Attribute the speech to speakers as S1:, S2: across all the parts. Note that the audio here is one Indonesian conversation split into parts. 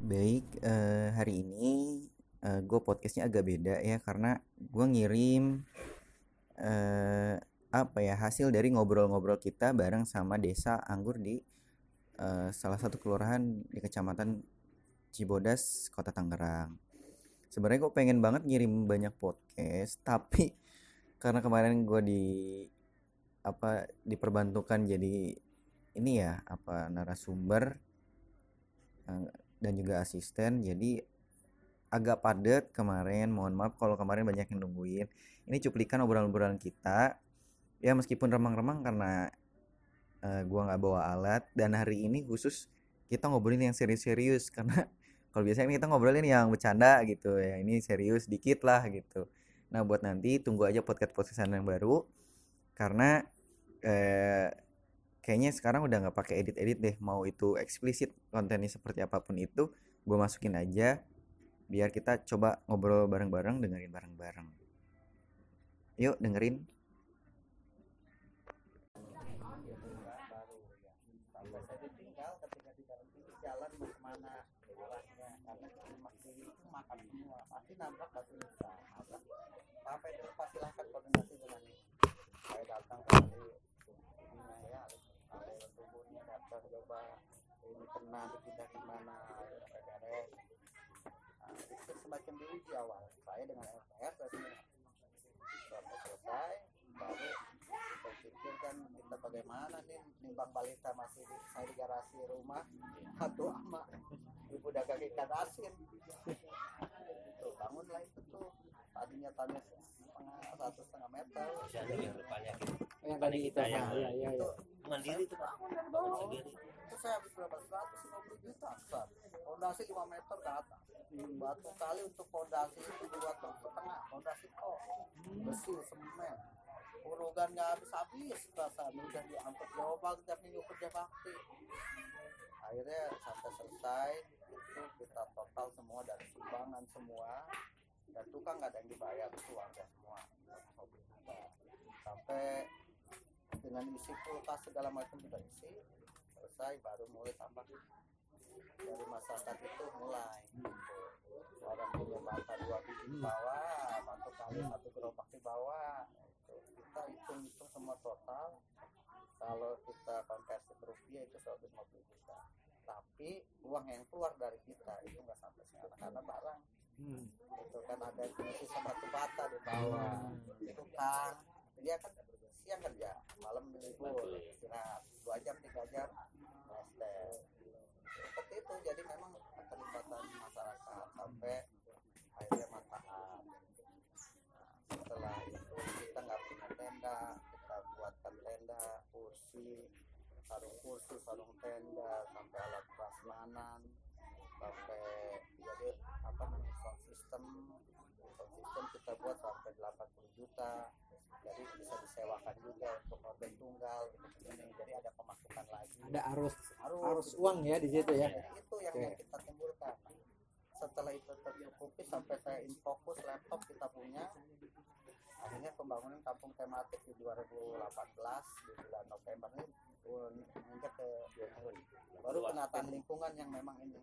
S1: Baik, eh, hari ini eh, gue podcastnya agak beda ya karena gue ngirim eh, apa ya hasil dari ngobrol-ngobrol kita bareng sama desa anggur di eh, salah satu kelurahan di kecamatan Cibodas, Kota Tangerang. Sebenarnya gue pengen banget ngirim banyak podcast, tapi karena kemarin gue di apa diperbantukan jadi ini ya apa narasumber dan juga asisten jadi agak padat kemarin mohon maaf kalau kemarin banyak yang nungguin. Ini cuplikan obrolan-obrolan kita. Ya meskipun remang-remang karena eh, gua nggak bawa alat dan hari ini khusus kita ngobrolin yang serius-serius karena kalau biasanya kita ngobrolin yang bercanda gitu ya ini serius dikit lah gitu. Nah buat nanti tunggu aja podcast podcastan yang baru karena eh, kayaknya sekarang udah nggak pakai edit-edit deh mau itu eksplisit kontennya seperti apa pun itu gue masukin aja biar kita coba ngobrol bareng-bareng dengerin bareng-bareng. Yuk dengerin.
S2: Sampai itu jalan mau ke mana arahnya karena lemak tinggi itu makan semua pasti nabrak pasti bisa nabrak sampai dilepas silahkan koordinasi dengan ini saya datang kembali ini ya ada tubuhnya datang coba ini kena dipindah di mana beres nah, itu semacam diuji awal saya dengan LPR biasanya sampai selesai baru berpikir kan kita bagaimana nih nimbang balita masih di, saya di garasi rumah satu ama ibu dagang ikan asin tuh bangunlah itu tuh tadinya tanah setengah satu setengah meter
S3: Jadi yang depannya gitu.
S4: yang tadi kita
S3: Kita yang-
S4: ya ya ya,
S2: itu
S4: ya.
S3: Mandiri tuh Pak.
S2: bangun dari bawah
S3: Sendiri.
S2: Saya habis berapa? 150 juta Ustaz. fondasi 5 meter ke atas. Batu kali untuk fondasi itu dua ton setengah. Fondasi kok. Besi semen. Urugan nggak habis habis perasaan udah diangkut Jawa Bang tiap minggu kerja bakti. Akhirnya sampai selesai itu kita total semua dari sumbangan semua. Dan tukang nggak ada yang dibayar itu warga semua. Sampai dengan isi kulkas segala macam kita isi selesai baru mulai tambah. Dari masyarakat itu mulai. Gitu. orang punya bata dua biji di bawah satu kali satu gerobak di bawah. Gitu. kita hitung hitung semua total. Kalau kita konversi ke rupiah itu 150 juta. Tapi uang yang keluar dari kita itu nggak sampai sekarang karena barang.
S4: Hmm.
S2: itu kan ada sisa batu bata di bawah. Tukang dia kan siang kerja malam libur istirahat. Dua jam tiga jam seperti itu. Jadi memang keterlibatan masyarakat sampai akhirnya manfaat Nah, setelah itu kita nggak punya tenda kita buatkan tenda kursi sarung kursi sarung tenda sampai alat prasmanan sampai jadi apa namanya sound system. Sound system kita buat sampai 80 juta jadi bisa disewakan juga untuk organ tunggal gitu. Jadi ada pemasukan lagi.
S4: Ada arus
S2: arus,
S4: arus uang ya di situ ya?
S2: Itu yang,
S4: Oke.
S2: yang kita timbulkan. Setelah itu tercukupi sampai saya infokus laptop kita punya. Akhirnya pembangunan kampung tematik di 2018 di bulan November ini menginjak ke baru penataan lingkungan yang memang ini.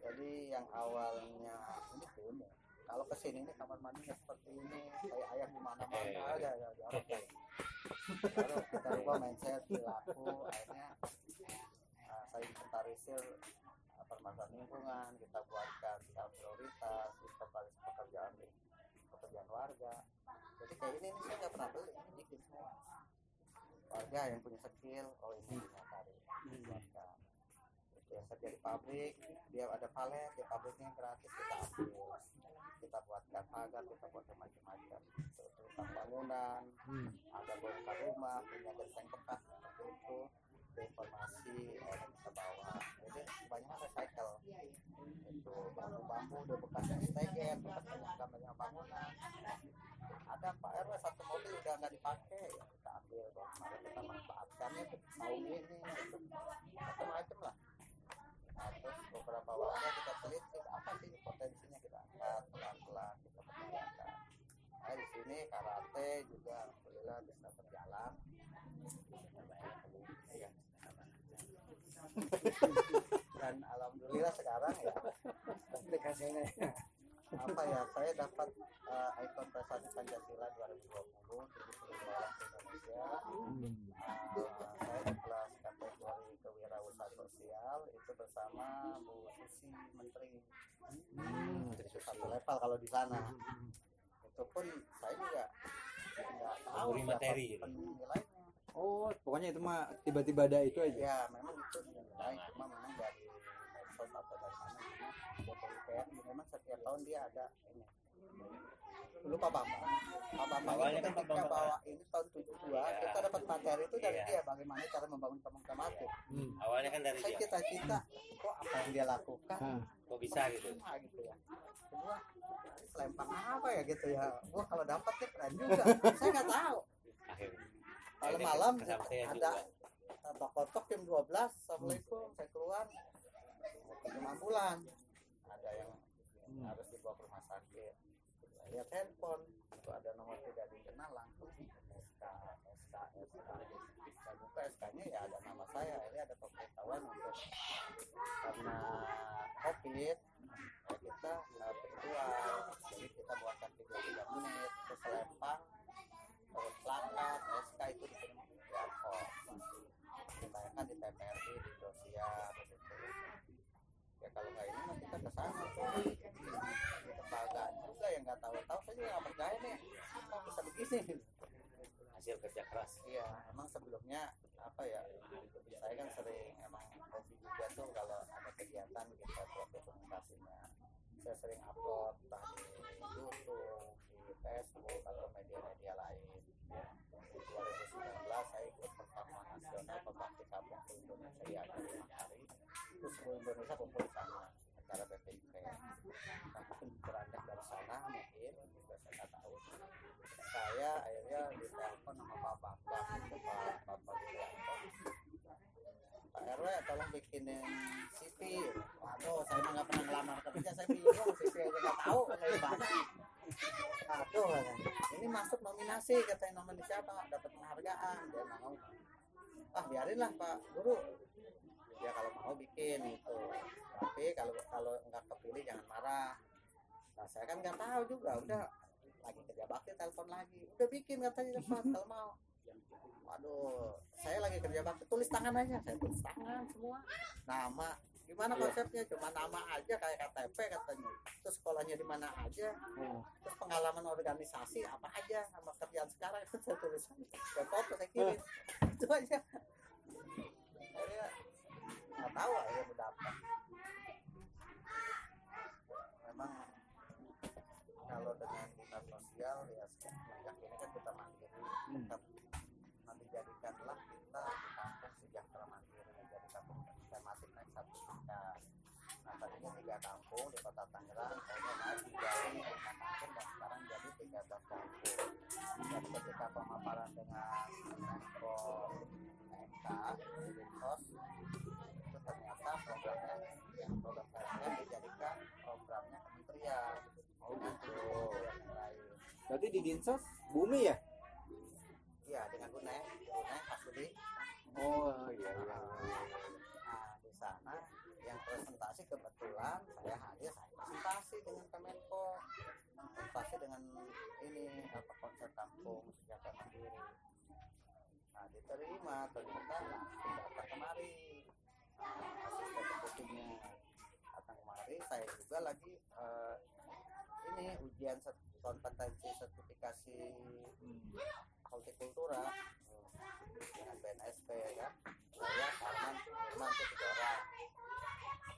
S2: Jadi yang awalnya ini kumuh kalau ke sini ini kamar mandinya seperti ini. Kayak ayam di mana mana
S3: Eh.
S2: ada orang baru kita rubah mindset perilaku akhirnya uh, saya inventarisir uh, permasalahan lingkungan kita buatkan skala prioritas inventaris pekerjaan pekerjaan warga. Jadi kayak ini nih saya nggak pernah beli ini bikin semua. Warga yang punya skill oh ini inventaris buatkan. Itu yang kerja di pabrik dia ada palet di pabriknya gratis kita ambil kita buatkan pagar kita buatkan macam-macam tentang bangunan
S4: Hmm.
S2: ada bongkar rumah punya genteng bekas seperti itu. Informasi orang bisa bawa. Jadi kebanyakan recycle. Itu bambu-bambu udah bekas stegen bekas banyak banyak bangunan. Ada Pak RW satu mobil udah nggak dipakai. Ya kita ambil dong mari kita manfaatkannya untuk saung ini macam-macam lah. Nah, terus beberapa warga kita teliti sih potensinya kita angkat pelan-pelan kita percayakan nah di sini karate juga alhamdulillah bisa berjalan. Iya. Dan alhamdulillah sekarang ya
S4: aplikasinya
S2: apa ya saya dapat eh, ikon prestasi Pancasila 2020 72 orang di Indonesia. Eh, saya di kelas kategori kewirausahaan sosial itu bersama Bu Susi Menteri.
S4: Hmm,
S2: itu satu level kalau di sana. Itu pun saya juga nggak tahu
S3: materi.
S2: penilainya.
S4: Oh pokoknya itu mah tiba-tiba ada itu aja.
S2: Ya memang itu dinilai cuma memang dari medsos atau dari mana cuma DPIPR memang setiap tahun dia ada ini dulu Pak Bambang Pak Bambang
S3: Awalnya kan Bambang.
S2: bawa ini tahun 72
S3: Iya.
S2: kita dapat materi itu dari
S3: Iya.
S2: dia bagaimana cara membangun kampung tematik
S4: hmm.
S3: Awalnya kan dari
S2: saya
S3: dia.
S2: cita-cita kok apa yang dia lakukan
S4: Hah.
S3: Kok bisa gitu?
S2: Gitu ya kedua selempang apa ya gitu ya wah kalau dapat ya keren juga saya nggak tahu
S3: Akhirnya.
S2: malam-malam ada kotok-kotok jam 12 assalamualaikum saya keluar minum ambulan ada yang
S4: Hmm.
S2: harus dibawa ke rumah sakit saya lihat handphone. Itu ada nomor tidak dikenal langsung SK SK SK saya buka SK nya ya ada nama saya. Ini ada pemberitahuan untuk karena covid ya kita nggak virtual jadi kita buatkan video 3 menit terus selempang terus plakat SK itu dikirim di Arkom ditayangkan di TPRI di Indosiar begitu. Ya kalau nggak ini kita ke sana tahu-tahu saya juga nggak percaya nih. Kok bisa begini?
S3: Hasil kerja keras.
S2: iya emang sebelumnya apa ya saya kan sering emang hobi juga tuh kalau ada kegiatan kita buat dokumentasinya. Saya sering upload entah di YouTube di Facebook atau media-media lain. Di 2019 saya ikut pertemuan nasional pembangkit kampung Indonesia di Aceh lima hari. Terus seluruh Indonesia kumpul di sana acara BPIP tapi beranjak dari sana mungkin juga saya nggak tahu saya akhirnya ditelepon sama Pak Bambang itu Pak Bapak Widianto Pak RW bikinin CV waduh saya mah nggak pernah ngelamar kerja saya bingung. CV aja nggak tahu aduh katanya. ini masuk nominasi katanya nominasi apa dapat penghargaan dia mau. Ah biarinlah Pak Guru. Ya kalau mau bikin itu. Tapi kalau kalau nggak kepilih jangan marah. Nah saya kan nggak tahu juga. Udah lagi kerja bakti telepon lagi. Udah bikin katanya cepat kalau mau waduh saya lagi kerja bakti. Tulis tangan aja saya tulis tangan semua. Nama gimana
S4: Iya.
S2: konsepnya? Cuma nama aja kayak KTP katanya. Terus sekolahnya di mana aja?
S4: Oh.
S2: terus pengalaman organisasi apa aja sama kerjaan sekarang? Itu saya tulis. Saya foto saya kirim. Itu aja. Akhirnya nggak tahu akhirnya udah memang kalau dengan dinas sosial ya sejak ini kan kita mandiri
S4: Hmm.
S2: tetap nanti jadikanlah kita di kampung sejahtera mandiri menjadi kampung tematik naik satu tingkat tadinya tiga kampung di kota Tangerang kayaknya naik menjadi lima kampung dan sekarang jadi tiga belas kampung. Dan ketika pemaparan dengan Menko MK di Dinsos itu ternyata programnya yang program KSM dijadikan programnya kementerian.
S4: Oh, gitu.
S2: yang lain.
S4: Berarti di dinsos bumi ya?
S2: Iya dengan Guneng Guneng Hasudi
S4: oh iya iya
S2: nah di sana yang presentasi kebetulan saya hadir saya presentasi dengan Kemenko presentasi dengan ini apa konsep kampung sejahtera mandiri nah diterima ternyata datang kemari. Nah, asisten datang kemari saya juga lagi eh, ini ujian kompetensi sertifikasi
S4: Hmm.
S2: hortikultura dengan BNSP kan saya Arman Firman itu tiga orang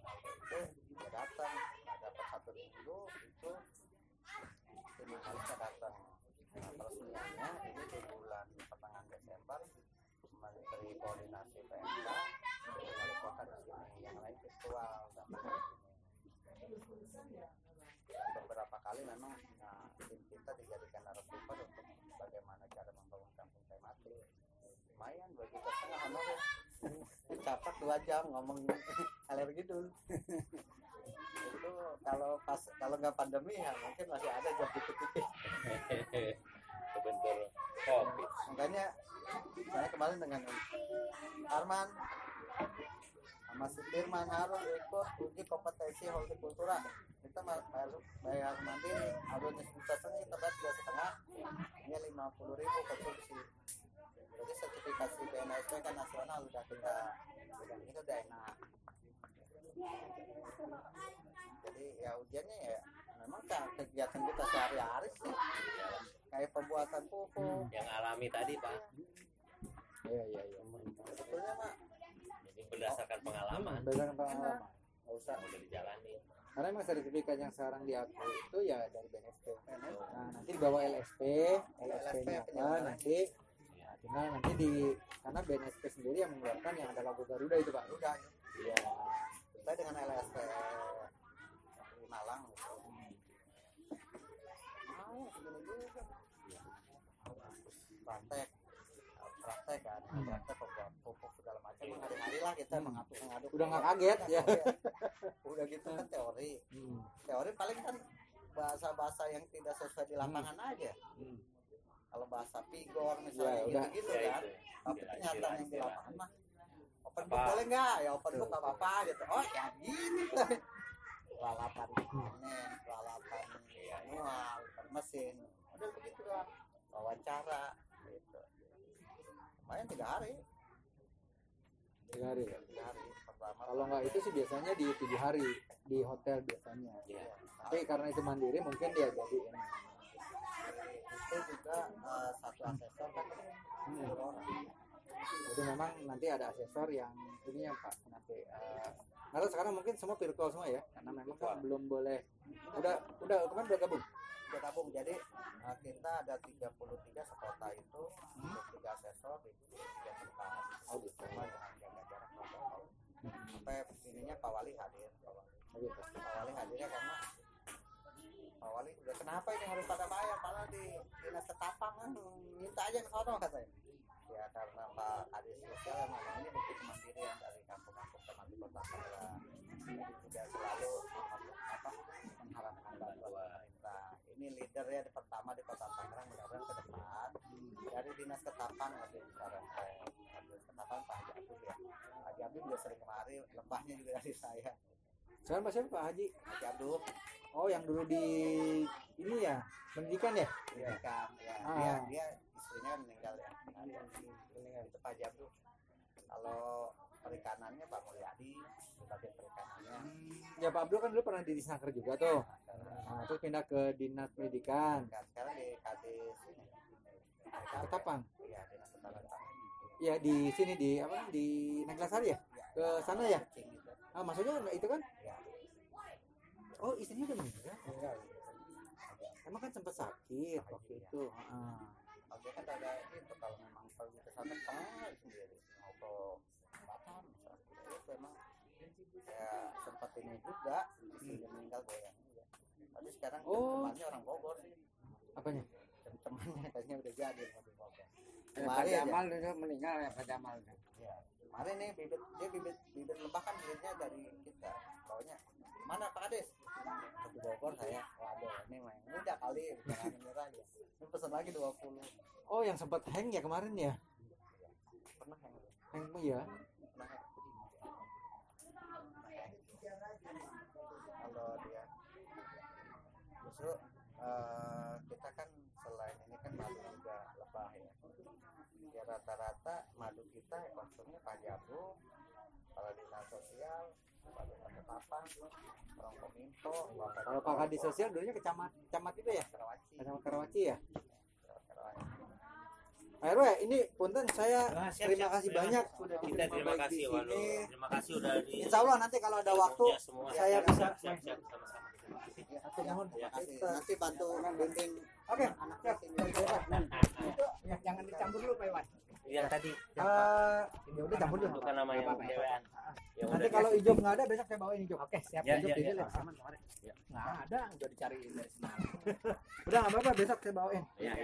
S2: nah, itu dia datang nah, dapat satu minggu itu lima kali saya datang. nah, peresmiannya ini di bulan pertengahan Desember Menteri Koordinasi PMK wali kota di sini yang lain virtual Dan beberapa kali memang nah, tim kita dijadikan narasumber untuk bagaimana cara membangun kampung tematik. Lumayan dua juta setengah honor ya dua jam ngomong alergi dulu itu kalau pas kalau nggak pandemi ya mungkin masih ada job dikit-dikit
S3: Kebentur covid.
S2: makanya saya kemarin dengan Arman Mas Firman Harun ikut uji kompetensi hortikultura kita ma- bayar, mandiri adonis buta seni terberat dua setengah ini lima puluh ribu konsumsi. Jadi sertifikasi BNSP kan nasional udah kita udah itu udah enak. Jadi ya ujiannya ya memang kan kegiatan kita sehari-hari sih kayak pembuatan pupuk
S3: yang alami tadi pak
S4: Iya iya iya.
S2: sebetulnya mah
S3: jadi berdasarkan pengalaman
S4: Berdasarkan pengalaman. Nggak usah.
S3: udah dijalani
S4: Karena emang sertifikat yang sekarang diakui itu ya dari BNSP. Nah, nanti dibawa LSP, LSP-nya apa
S2: penyelenggara.
S4: nanti ya, tinggal nanti di karena BNSP sendiri yang mengeluarkan yang ada logo Garuda itu Pak.
S2: udah
S4: Iya.
S2: kita dengan LSP di Malang gitu. mau segini juga praktek. Praktek kan praktek pembuat pupuk segala macam. Hari-hari lah kita
S4: Hmm.
S2: mengatur mengaduk
S4: Udah nggak kaget ya.
S2: udah gitu kan teori.
S4: Hmm.
S2: teori paling kan bahasa-bahasa yang tidak sesuai di lapangan aja.
S4: Hmm.
S2: kalau bahasa pigor misalnya
S4: Ya, udah.
S2: gitu-gitu
S3: ya
S2: kan.
S3: itu.
S2: Tapi kenyataan yang di lapangan mah open book boleh nggak? Ya open book apa apa gitu. Oh ya gini. Lalapan panen lalapan manual mesin. Udah begitu lah wawancara. gitu lumayan tiga hari
S4: Tiga hari.
S2: tiga hari pertama
S4: Kalau nggak itu sih biasanya di tujuh hari di hotel biasanya.
S3: Iya.
S4: Tapi karena itu mandiri mungkin dia jadi ini.
S2: itu juga eh, satu asesor kan
S4: Hmm.
S2: orang
S4: Jadi memang nanti ada asesor yang ini ya Pak nanti. karena sekarang mungkin semua virtual semua ya, karena memang kan belum boleh. Udah udah kemarin udah gabung.
S2: kita tabung jadi eh, kita ada 33 sekota itu untuk tiga asesor di tiga tempat
S4: Oh gitu.
S2: sama dengan jaga jarak protokol sampai ininya Pak Wali hadir Pak Wali.
S4: Oh, gitu.
S2: Pak Wali hadirnya karena Pak udah kenapa ini harus pada bayar? Malah di dinas ketapang kan minta aja ke sono katanya. Ya karena Pak Kadis Sosial yang ngomong ini bukti kemandirian dari kampung-kampung teman di kota jadi tidak selalu apa mengharapkan bantuan ini leadernya di pertama di kota Tangerang mudah-mudahan ke depan. Dari dinas ketapang nanti saran saya dinas ketapang Pak Abdul ya. Pak Abdul juga sering kemari lembahnya juga dari saya
S4: Sekarang Pak siapa Pak Haji?
S2: Haji Abdul
S4: Oh yang dulu di ini ya pendidikan ya?
S2: Iya kan, ya.
S4: Ah.
S2: Dia, dia istrinya kan meninggal ya. Meninggal itu Pak Jabdu. Kalau perikanannya Pak Mulyadi, di bagian perikanannya.
S4: Ya Pak Abdul kan dulu pernah di Disnaker juga tuh. Nah, terus pindah ke dinas pendidikan
S2: Kan sekarang di Kadis ini.
S4: Ketapang.
S2: Iya, dinas Ketapang.
S4: Ya di sini di apa? Di Neglasari ya?
S2: Iya,
S4: Ke
S2: iya,
S4: sana ya? Ah maksudnya itu kan?
S2: Iya.
S4: Oh istrinya udah meninggal.
S2: Meninggal.
S4: Emang kan sempat sakit waktu itu. Ah.
S2: Oke kan ada itu kalau memang pergi ke sana pengen sendiri ke Batam misalnya. itu emang ya sempat ini juga istrinya meninggal goyang juga. Tapi sekarang
S4: Oh.
S2: temannya orang Bogor sih.
S4: Apanya?
S2: Dan temannya katanya udah jadi mobil
S5: Pak
S2: kemarin ya,
S5: Jamal itu meninggal ya Pak Jamal.
S2: ya kemarin nih bibit dia bibit bibit lebah kan bibitnya dari kita bawanya mana Pak Kades ke Bogor saya. Waduh ini main muda kali jangan menyerah aja. Ini pesan lagi 20
S4: Oh yang sempat hang ya kemarin ya?
S2: pernah yang
S4: Hang ya?
S2: pernah yang kalau dia justru eh, kita kan selain ini kan madu juga lebah ya ya rata-rata madu kita ya konsumnya Pak Jabu kalau dinas sosial kalau dinas ketapang orang kominfo
S4: Kalau Pak Kadis Sosial dulunya kecamat camat itu ya?
S2: Karawaci
S4: Kecamatan Karawaci ya? Pak RW, ini punten saya
S3: Ah, siap,
S4: terima
S3: siap.
S4: kasih
S3: Terima
S4: banyak
S3: kasih.
S4: sudah
S3: kita terima
S4: baik di
S3: kasih
S4: sini.
S3: Terima kasih udah di
S4: Insya Allah nanti kalau ada waktu
S3: semua
S4: saya
S3: Siap,
S4: bisa-
S3: siap siap siap kasih
S2: Ya, terima kasih. nanti bantu bimbing
S4: Oke,
S2: anaknya
S4: siap. Itu ya, jangan dicampur dulu Pak Iwan.
S3: yang tadi
S4: Eh, ya udah campur dulu.
S3: bukan nama yang
S5: Apa-apa.
S3: dewan yang
S4: Nanti kalau hijau nggak ada besok saya bawain hijau.
S5: Oke, siap.
S3: Ya, ya,
S5: di
S3: ya.
S5: sini sama kemarin.
S3: Ya.
S5: Nggak ada, udah dicariin dari semalam.
S4: Udah nggak apa-apa besok saya bawain.
S3: ya, ya.